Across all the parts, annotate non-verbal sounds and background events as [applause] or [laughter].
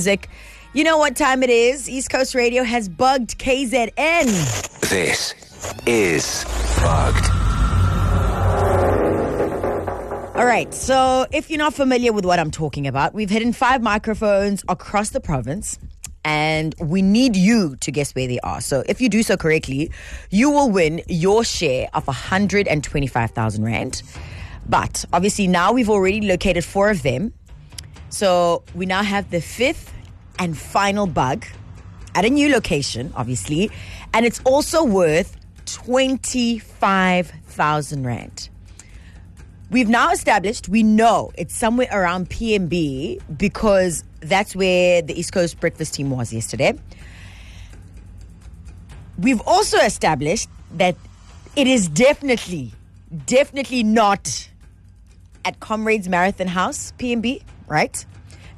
music. You know what time it is? East Coast Radio has bugged KZN. This is Bugged. All right, so if you're not familiar with what I'm talking about, we've hidden five microphones across the province. And we need you to guess where they are. So if you do so correctly, you will win your share of 125,000 Rand. But obviously, now we've already located four of them. So we now have the fifth and final bug at a new location, obviously, and it's also worth 25,000 Rand. We've now established, we know it's somewhere around PMB because that's where the East Coast breakfast team was yesterday. We've also established that it is definitely, definitely not at Comrades Marathon House, PMB, right?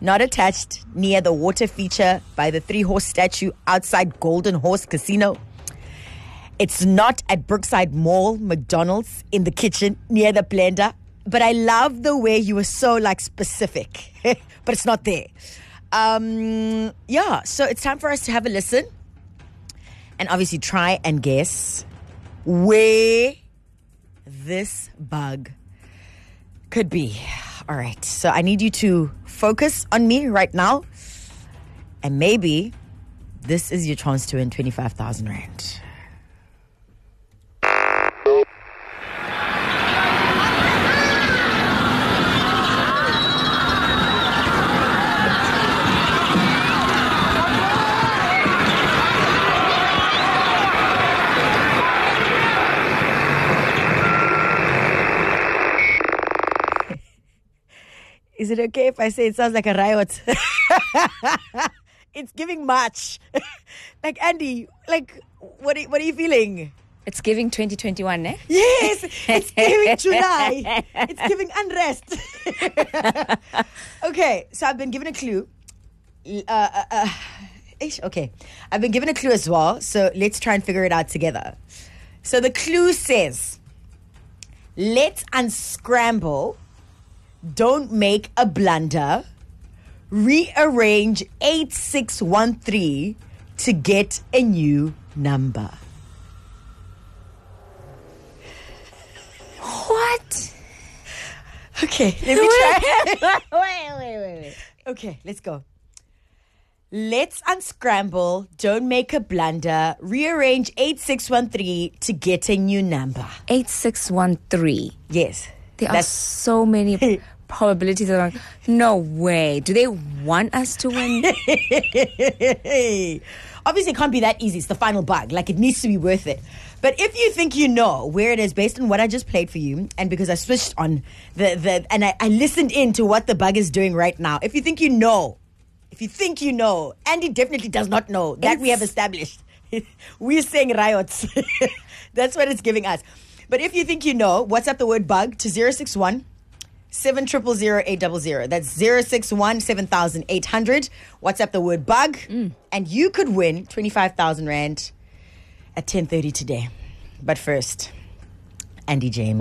Not attached near the water feature by the three horse statue outside Golden Horse Casino. It's not at Brookside Mall, McDonald's, in the kitchen near the blender. But I love the way you were so like specific, [laughs] but it's not there. Um, yeah, so it's time for us to have a listen and obviously try and guess where this bug could be. All right, so I need you to focus on me right now, and maybe this is your chance to win 25,000 Rand. Is it okay if I say it sounds like a riot? [laughs] it's giving much. [laughs] like Andy, like what are, what are you feeling? It's giving 2021, eh? Yes, it's [laughs] giving July. It's giving unrest. okay, so I've been given a clue. Uh, uh, uh, okay, I've been given a clue as well. So let's try and figure it out together. So the clue says, "Let's unscramble. Don't make a blunder. Rearrange eight six one three to get a new number." What? Okay, [laughs] let me try. wait, wait, wait, wait. Okay, let's go. Let's unscramble, don't make a blunder, rearrange 8613 to get a new number. 8613. Yes. There are so many [laughs] probabilities around. No way. Do they want us to win? [laughs] Obviously, it can't be that easy. It's the final bug. Like, it needs to be worth it. But if you think you know where it is based on what I just played for you, and because I switched on the, the and I, I listened in to what the bug is doing right now, if you think you know, if you think you know, Andy definitely does not know. That we have established. [laughs] We're saying riots. That's what it's giving us. But if you think you know, WhatsApp the word bug to 061 Seven triple zero eight double zero. That's zero six one seven thousand eight hundred. WhatsApp the word bug, mm. and you could win twenty five thousand rand at ten thirty today. But first, Andy James.